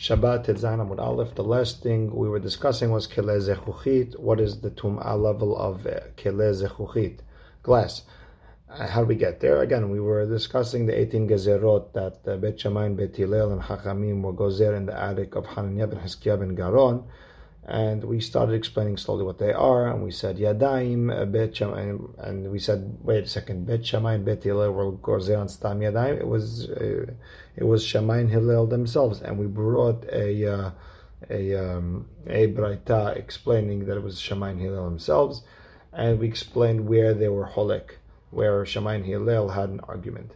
Shabbat Zayin Amud Aleph. The last thing we were discussing was Kele Zechuchit. What is the Tum'ah level of uh, Kele Zechuchit? Glass. Uh, how do we get there? Again, we were discussing the 18 Gezerot that uh, Bet Shammai Bet Hillel and Chachamim were gozer in the attic of Hananiah ben Hiskiah ben Garon and we started explaining slowly what they are, and we said Yadaim, uh, Bet and we said, wait a second, Bet Shammai and Bet Hillel were Gorzeh Stam Yadaim. It was uh, it was Shammai and Hillel themselves, and we brought a uh, a um, a Braita explaining that it was Shammai and Hillel themselves, and we explained where they were Holek, where Shammai and Hillel had an argument.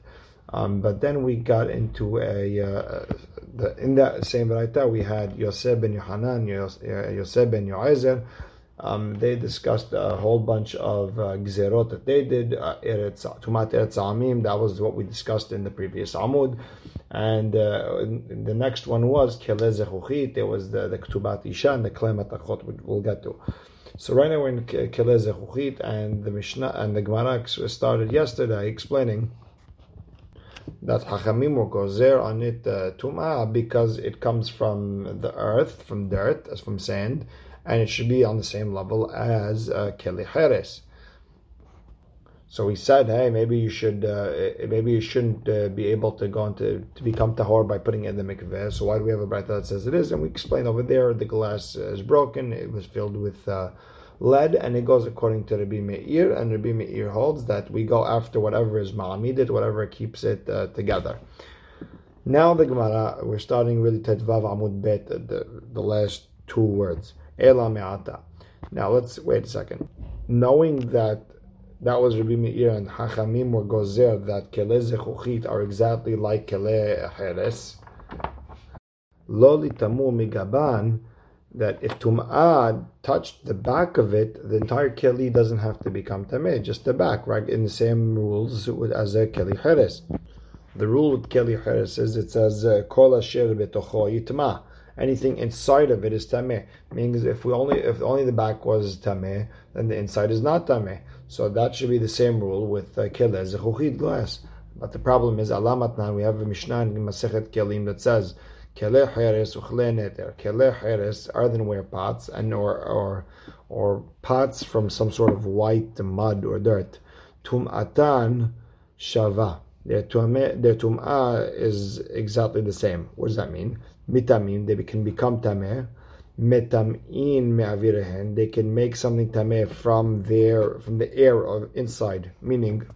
Um, but then we got into a uh, the, in that same Braita we had Yosef ben Yohanan, Yosef ben Yoezer. Um, they discussed a whole bunch of uh, gzerot that they did. Uh, Tumat Eretz Amim, that was what we discussed in the previous Amud. And uh, the next one was Kele Zechuchit. There was the, the Ktubat Isha and the Klemat Achot, we'll get to. So right now we're in Kele Zechuchit, and the Mishnah and the Gemara started yesterday explaining that Hachamim will gozer on it uh, tumah because it comes from the earth, from dirt, as from sand, and it should be on the same level as uh, keli cheres. So he said, "Hey, maybe you should, uh, maybe you shouldn't uh, be able to go into to become tahor by putting in the mikveh. So why do we have a brayta that says it is? And we explained over there the glass is broken; it was filled with uh, lead, and it goes according to Rabbi Meir, and Rabbi Meir holds that we go after whatever is ma'amidit, whatever keeps it uh, together. Now the Gemara, we're starting really Tetvav Amud Bet, the, the last two words. Ela me'ata. Now let's wait a second. Knowing that that was Rabbi Meir and Hachamim were gozer that kele zechuchit are exactly like kele heres. Lo litamu migaban that if tum'ah touched the back of it, the entire keli doesn't have to become tameh, just the back, right? In the same rules as a keli heres. The rule with keli heres is it says kol asher betocho yitma. Anything inside of it is tameh. Meaning, if we only if only the back was tameh, then the inside is not tameh. So that should be the same rule with uh, keli zechuchid glass. But the problem is alamatnan. We have a mishnah in Masechet Kelim that says kele cheres uchle neter. Kele cheres, earthenware pots, and or or or pots from some sort of white mud or dirt. Tum'atan shava. Their tum'ah is exactly the same. What does that mean? Mitamim, they can become tameh. Metam'in me'avirehen, they can make something tameh from their from the air of inside, meaning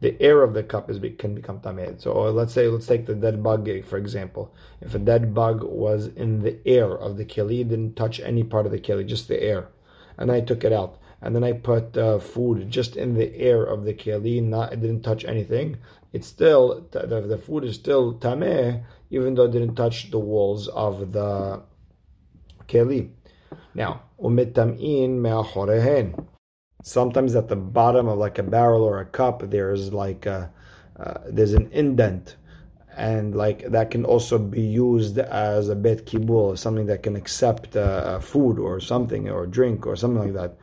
the air of the cup is can become tameh. So let's say let's take the dead bug for example. If a dead bug was in the air of the keli, didn't touch any part of the keli, just the air, and I took it out, and then I put uh, food just in the air of the keli, not it didn't touch anything. It's still the, the food is still tameh, even though it didn't touch the walls of the keli. Now, umitam'in me'achorehen sometimes at the bottom of like a barrel or a cup there's like a, uh, there's an indent. And like that can also be used as a bet kibul something that can accept uh, food or something or drink or something like that.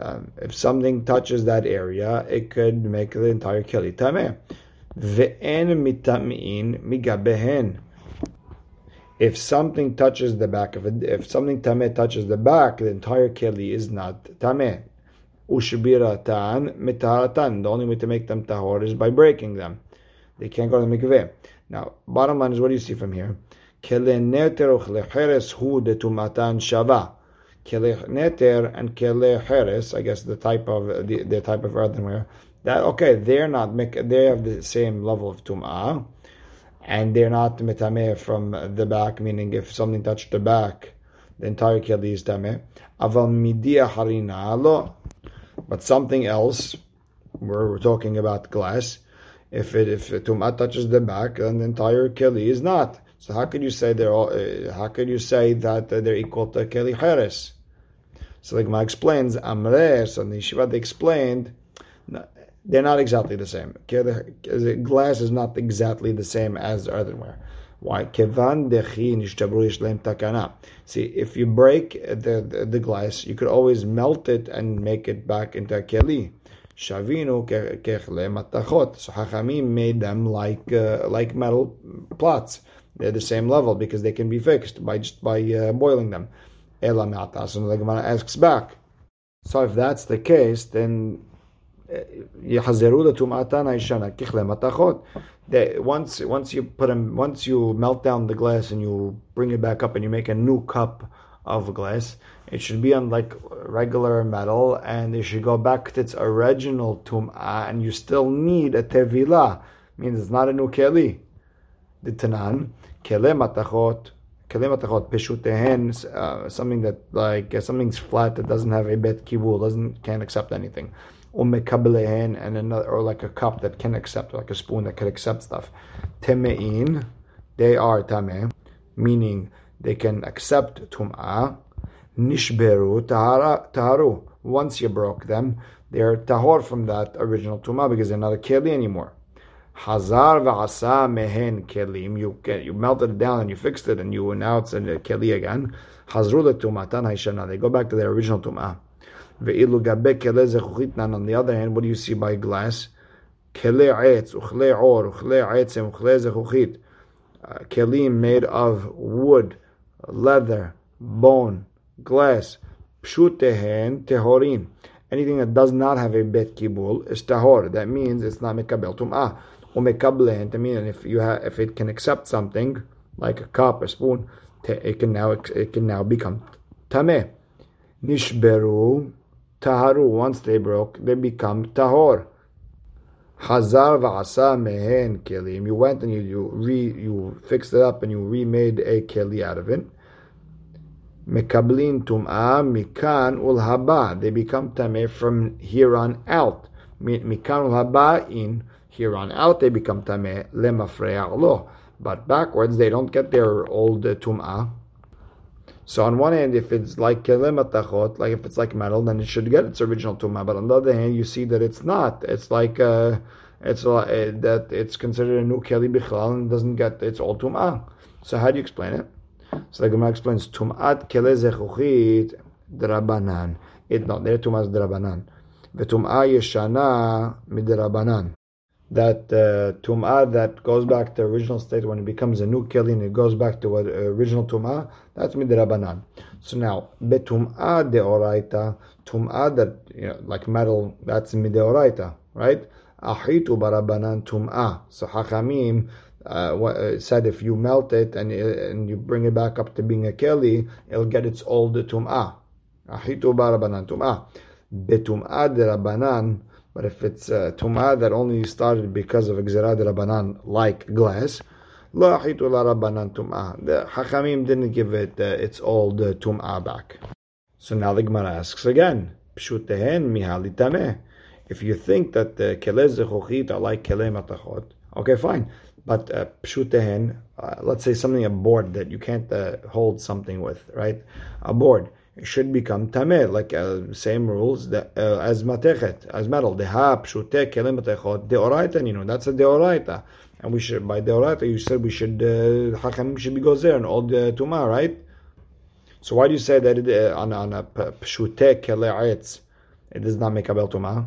Um, if something touches that area it could make the entire keli tameh. If something touches the back of it, if something tameh touches the back, the entire keli is not tameh ushbiratan mitaratan. The only way to make them tahor is by breaking them. They can't go to the mikveh. Now, bottom line is, what do you see from here? Shava. Neter and kele cheres, I guess the type of the, the type of earthenware. That okay, they're not they have the same level of tum'ah, and they're not metameh from the back. Meaning, if something touched the back, the entire keli is tameh. Aval midia harina lo but something else, where we're talking about glass, if it if tumah touches the back, then the entire keli is not. So how could you say they're all, uh, how could you say that they're equal to keli cheres? So the Gemara explains amre. So in the yeshiva they explained they're not exactly the same. Glass is not exactly the same as earthenware. Why? Kevan takana. See, if you break the, the, the, glass, you could always melt it and make it back into a keli. Shavinu kechle matachot. So Hachamim made them like uh, like metal plots. They're the same level because they can be fixed by just by uh, boiling them. Ela So the Gemara asks back. So if that's the case, then that once once you put them once you melt down the glass and you bring it back up and you make a new cup of glass, it should be on like regular metal and it should go back to its original tum'ah and you still need a tevilah. Means it's not a new keli. The Tanan, kele matachot peshutehen, uh, something that like uh, something's flat that doesn't have a bet kibul, doesn't can't accept anything umekabelehen, and another, or like a cup that can accept, like a spoon that can accept stuff. Temein, they are tameh, meaning they can accept tum'ah. Nishberu, taharu. Once you broke them, they're tahor from that original tum'ah because they're not a keli anymore. Hazar v'asa mehen kelim. You you melted it down and you fixed it and you now it's a keli again. Hazru tumatan hayshana. They go back to their original tum'ah. On the other hand, what do you see by glass? Uh, kelim made of wood, leather, bone, glass. Pshutehen tehorin. Anything that does not have a bet kibul is tahor. That means it's not mekabel tum'ah. Umekablehen, I mean, if you have, if it can accept something like a cup, a spoon, it can now it can now become tameh. Nishberu taharu. Once they broke, they become tahor. Hazar v'asa mehen kelim. You went and you, you re you fixed it up and you remade a keli out of it. Mekablin tum'ah mikan ulhaba. They become tameh from here on out. Mikan ulhaba in here on out they become tameh lemafreya lo. But backwards they don't get their old tum'ah so on one hand, if it's like kelim atachot, like if it's like metal, then it should get its original tuma. But on the other hand, you see that it's not. It's like uh, it's uh, that it's considered a new keli bichlal and doesn't get its old tuma. So how do you explain it? So the Gemara explains tumat kele zechuchit drabanan. It not there tumas drabanan. V'tum'a yeshana midrabanan that uh, tum'ah that goes back to original state when it becomes a new keli and it goes back to what uh, original tum'ah, that's midrabanan. So now, betum'ah deoraita, tum'ah that, you know, like metal, that's mideoraita, right? Ahitu barabanan tum'ah. So hachamim uh, uh, said if you melt it and, uh, and you bring it back up to being a keli, it'll get its old tum'ah. Ahitu barabanan tum'ah. Betum'ah derabanan, but if it's tumah that only started because of Gzerad Rabbanan, like glass, La Rabbanan tumah. The Hachamim didn't give it uh, its old uh, tumah back. So now the Gemara asks again, mihali tameh. If you think that the kelez are like kelei matachot, okay, fine. But uh, pshutehen, uh, let's say something a board that you can't uh, hold something with, right? A board should become tameh, like uh, same rules that, uh, as matechet, as metal. Deha pshute kelim matechot deoraita. You know that's a deoraita, and we should by deoraita. You said we should uh, should be gozer and all the tuma, right? So why do you say that it, uh, on on a pshute kele'etz it does not make a bel tuma?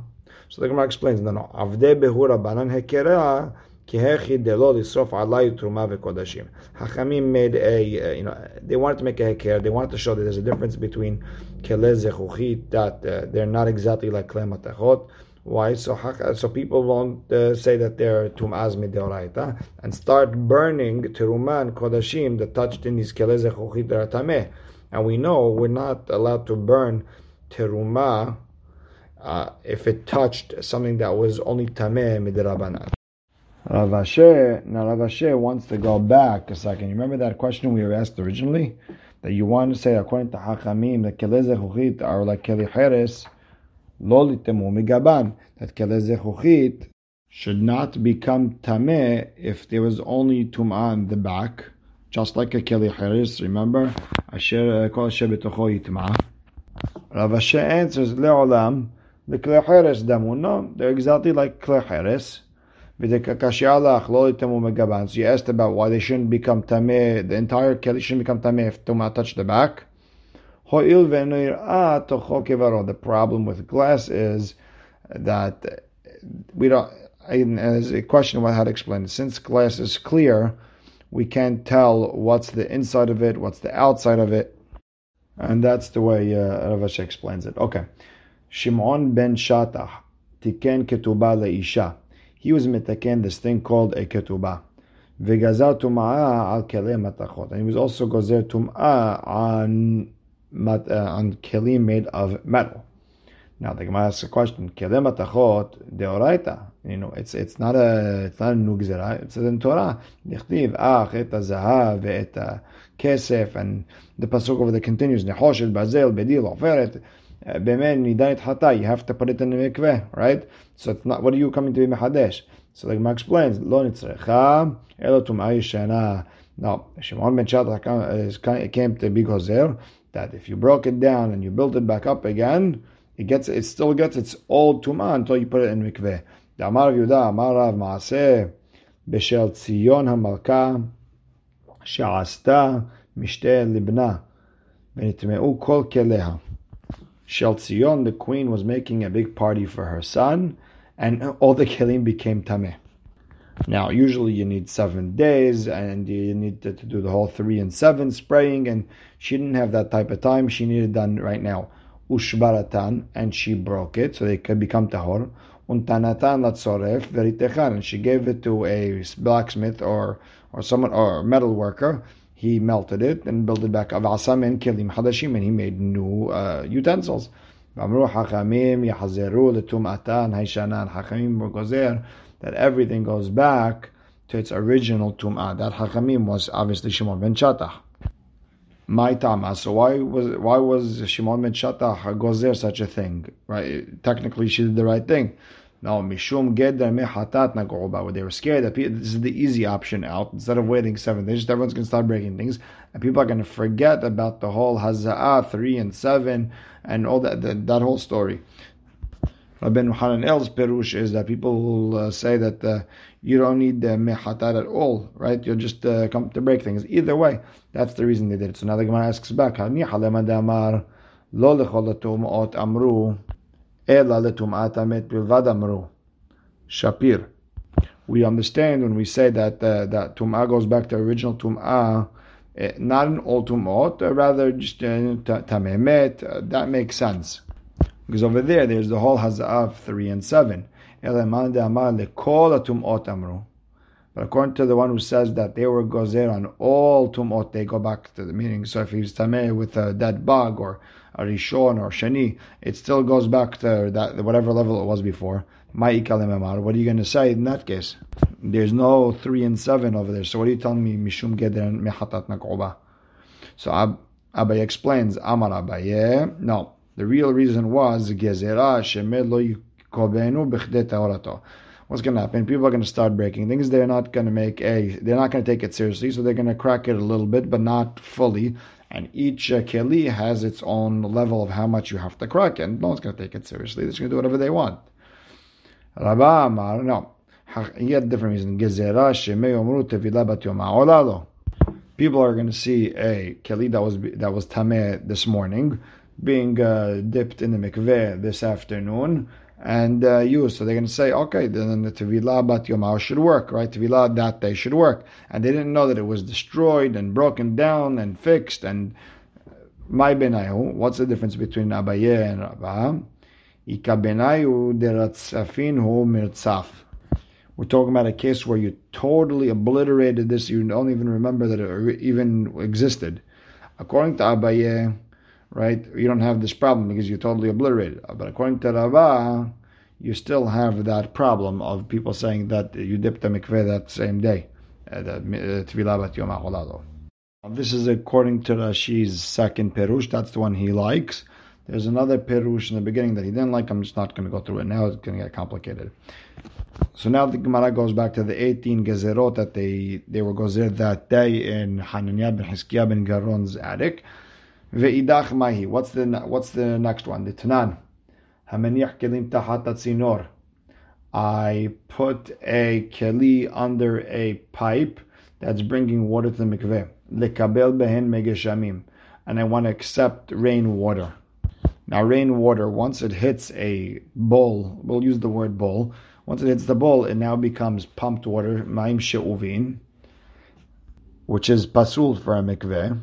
So the Gemara explains, no, no. Avde behura banan hekera Hachamim made a, you know, they wanted to make a heker. They wanted to show that there's a difference between kelez zechuchit that uh, they're not exactly like klematachot. Why? So so people won't uh, say that they're tum'az mideoraita and start burning teruma and kodashim that touched in these kelez zechuchit that. And we know we're not allowed to burn teruma uh, if it touched something that was only tameh midrabanan. Rav Ashi, now Rav Ashi wants to go back a second. You remember that question we were asked originally? That you want to say, according to Hachamim, that Keleze are like Keli Cheres, lo litemu migaban. That Keleze Chuchit should not become Tameh if there was only Tum'ah in the back, just like a Keli Cheres, remember? Asher uh, Kol Asher B'tocho Yitma. Rav Ashi answers, Le'olam, the Keli Cheres damu. No, they're exactly like Keli Cheres. So you asked about why they shouldn't become tameh, the entire keli shouldn't become tameh if tumah touch the back. The problem with glass is that we don't, as a question about how to explain since glass is clear, we can't tell what's the inside of it, what's the outside of it. And that's the way uh, Rav explains it. Okay. Shimon ben Shatach, tiken ketubah leisha. He was mitaken this thing called a ketubah. V'gazar tum'ah al kelei matachot. And he was also gozer tum'ah on, mat, uh, on kelim made of metal. Now the Gemara asks a question: Kelem atachot deoraita. You know, it's it's not a it's not a nugzera. It's in Torah. Dichtiv ach et zahav et kesef, and the pasuk over there continues: Nehoshet bazel bedil oferet. Bemen nidanit hata. You have to put it in the mikveh, right? So it's not. What are you coming to be mehadesh? So the Gemara explains: Lo nitzrecha elo tum'ay shana. Now Shimon ben Shatach uh, came to be gozer that if you broke it down and you built it back up again it gets it still gets its old tuma until you put it in mikveh. The Amar Yuda, Amar Rav Maaseh, Beshel Tzion HaMalka, Sha'asta Mishte Libna, Venitmeu Kol Keleha. Shel Tzion, the queen, was making a big party for her son, and all the kelim became tameh. Now, usually you need seven days, and you need to, to, do the whole three and seven spraying, and she didn't have that type of time. She needed done right now ushbaratan, and she broke it, so they could become tahor. Untanatan latzoref veritechan, and she gave it to a blacksmith or or someone or a metal worker. He melted it and built it back. Avasam and kilim hadashim, and he made new uh, utensils. Hachamim haishanan. Hachamim gozer that everything goes back to its original tum'ah. That hachamim was obviously Shimon ben Shatach my tama. So why was why was Shimon ben Shatach gozer such a thing? Right? Technically, she did the right thing. No, mishum geder nagoba. Where they were scared that this is the easy option out instead of waiting seven days. Everyone's going to start breaking things, and people are going to forget about the whole hazaa three and seven and all that that, that whole story. Rabbi Hananel's perush is that people will uh, say that uh, you don't need the mehatat at all, right? You'll just uh, come to break things. Either way, that's the reason they did it. So now the Gemara asks back, amru, ela amet bilvad amru. Shapir. We understand when we say that uh, that tum'ah goes back to original tum'ah, uh, not in all tum'ot, uh, rather just uh, tamemet, uh, that makes sense. Because over there, there's the whole hazah of 3 and 7. But according to the one who says that they were gozer on all tumot, they go back to the meaning. So if he's tameh with a dead bug or a rishon or shani, it still goes back to that whatever level it was before. What are you going to say in that case? There's no three and seven over there. So what are you telling me? Mishum geder mehatat nakoba. So Ab- explains. Amar Abaye. No, the real reason was gezerah shemed lo What's going to happen? People are going to start breaking things. They're not going to make a. They're not going to take it seriously, so they're going to crack it a little bit, but not fully. And each uh, keli has its own level of how much you have to crack, and no one's going to take it seriously. They're just going to do whatever they want. Rabba Amar, no. He had different reason. People are going to see a keli that was that was tameh this morning being uh, dipped in the mikveh this afternoon and uh, used. So they're going to say, okay, then the Tevilah Bat Yomah should work, right? Tevilah that day should work. And they didn't know that it was destroyed and broken down and fixed. And uh, my benayu, what's the difference between Abaye and Rabba? Ika benayu deratzafin mirtzaf. We're talking about a case where you totally obliterated this. You don't even remember that it even existed. According to Abaye, right? You don't have this problem because you're totally obliterated. But according to Rava, you still have that problem of people saying that you dipped the mikveh that same day. Uh, uh, this is according to Rashi's second perush. That's the one he likes. There's another perush in the beginning that he didn't like. I'm just not going to go through it now. It's going to get complicated. So now the Gemara goes back to the 18 gezerot that they they were gozer that day in Hananiah ben Hiskiah ben Garon's attic. Ve'idach mahi. What's the what's the next one? The Tanan. Hamaniach kelim tahat tzinor. I put a keli under a pipe that's bringing water to the mikveh. Lekabel behen megeshamim. And I want to accept rainwater. Now, rainwater, once it hits a bowl, we'll use the word bowl. Once it hits the bowl, it now becomes pumped water, maim she'uvin. which is pasul for a mikveh.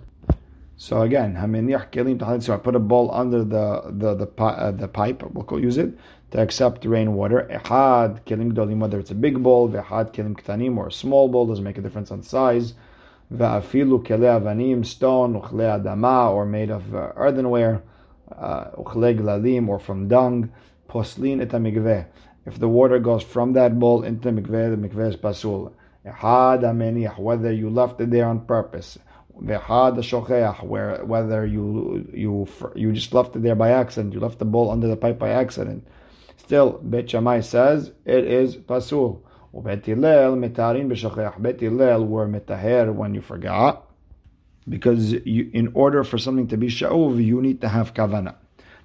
So again, I put a bowl under the the the, uh, the pipe. We'll use it to accept rainwater. Ehad kelim gdolim, whether it's a big bowl, vehad kelim ktanim, or a small bowl, doesn't make a difference on size. Ve'afilu kele avanim, stone, uchle adama, or made of uh, earthenware, uh, uchle glalim, or from dung. Poslin et If the water goes from that bowl into the mikveh, the mikveh is pasul. Ehad ameniach, whether you left it there on purpose. Shocheach, where whether you you you just left it there by accident, you left the bowl under the pipe by accident. Still, Bet Shammai says it is pasul. Bet Hillel mitarin b'shocheach. Bet were mitaher when you forgot, because you, in order for something to be sha'uv, you need to have kavana.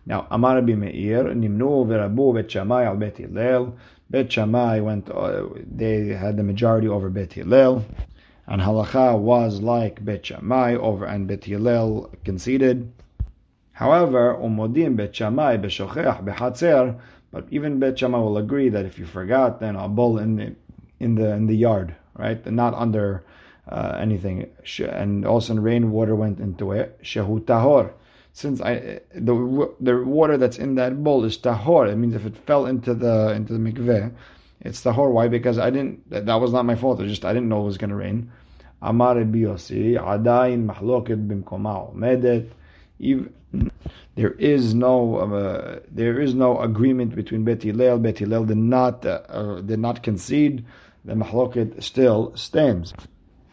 Now, Amar Meir, Nimnu v'rabu Bet Shammai al Bet Hillel. Bet Shammai went, uh, they had the majority over Bet Hillel. And halacha was like Bet Shammai over and Bet Hillel conceded. However, umodim Bet Shammai b'shocheach b'chatzer, but even Bet Shammai will agree that if you forgot, then a bull in the in the in the yard, right, not under uh, anything, and also rainwater went into it. Shehu tahor. Since I the the water that's in that bowl is tahor, it means if it fell into the into the mikveh, it's the tahor. Why? Because I didn't. That, that was not my fault. It just I didn't know it was going to rain. Amar adayin mahloket omedet. There is no uh, there is no agreement between Bet Hillel. Bet Hillel did not uh, uh, did not concede. The mahloket still stands.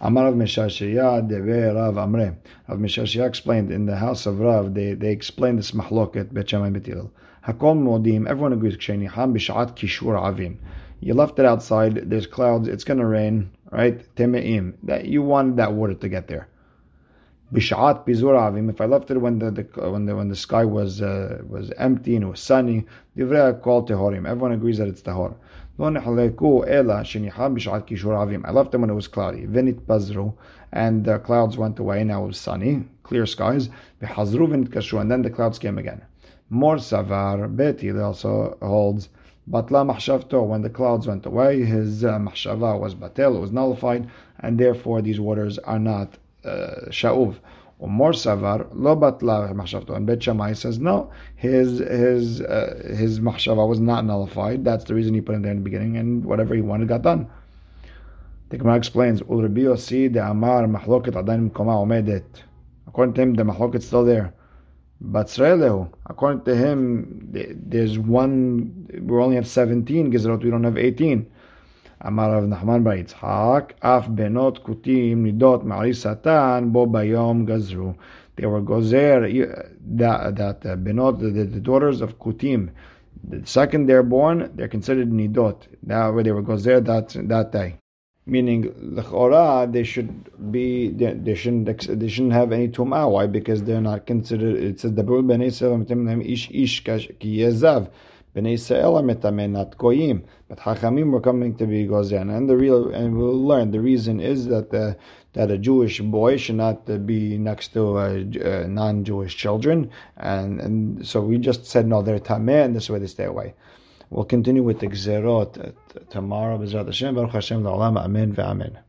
Amar Rav Mesharshia Deve Rav Amre. Rav explained in the house of Rav. They they explained this mahloket Bet Shammai Bet Hillel. Hakol modim. Everyone agrees. Ksheni ham b'shat kishur avim. You left it outside. There's clouds. It's going to rain, right? Temeim. That you wanted that water to get there. Bishat avim. If I left it when the, the when the when the sky was uh, was empty and it was sunny, divrei called tehorim. Everyone agrees that it's tahor. I left them when it was cloudy. Venit bazru, and the clouds went away. Now it was sunny, clear skies. B'hazroven kashu. And then the clouds came again. More savar beti also holds. Batla mahshavto, when the clouds went away, his uh, was batel, it was nullified, and therefore these waters are not uh, sha'uv. Or more savar lo batla mahshavto. And Bet Shammai says no, his his uh, his mahshava was not nullified. That's the reason he put it there in the beginning, and whatever he wanted got done. The Gemara explains, Ul Rabbi si de Amar mahloket adayin koma omedet. According to him, the mahloket is still there. Batzrelehu. According to him, there's one, we only have 17 Gezerot, we don't have 18. Amar of Nahman bar Yitzchak, Af benot kutim nidot מעריס satan bo bayom gazru. They were gozer, that, that uh, benot, the, the daughters of Kutim, the second they're born, they're considered nidot. That way they were gozer that, that day. Meaning, l'chora, they should be, they, shouldn't, they shouldn't have any tumah. Why? Because they're not considered, it says, the b'nei sevam ish ish ki yezav. Bnei Israel are metamen, not goyim. But Hachamim were coming to be gozen, and the real and we'll learn the reason is that the that a Jewish boy should not be next to non-Jewish children, and and so we just said no, they're tameh, and this is why they stay away. We'll continue with the Gzerot uh, tomorrow. B'ezrat Hashem, Baruch Hashem, Amen, ve'amen.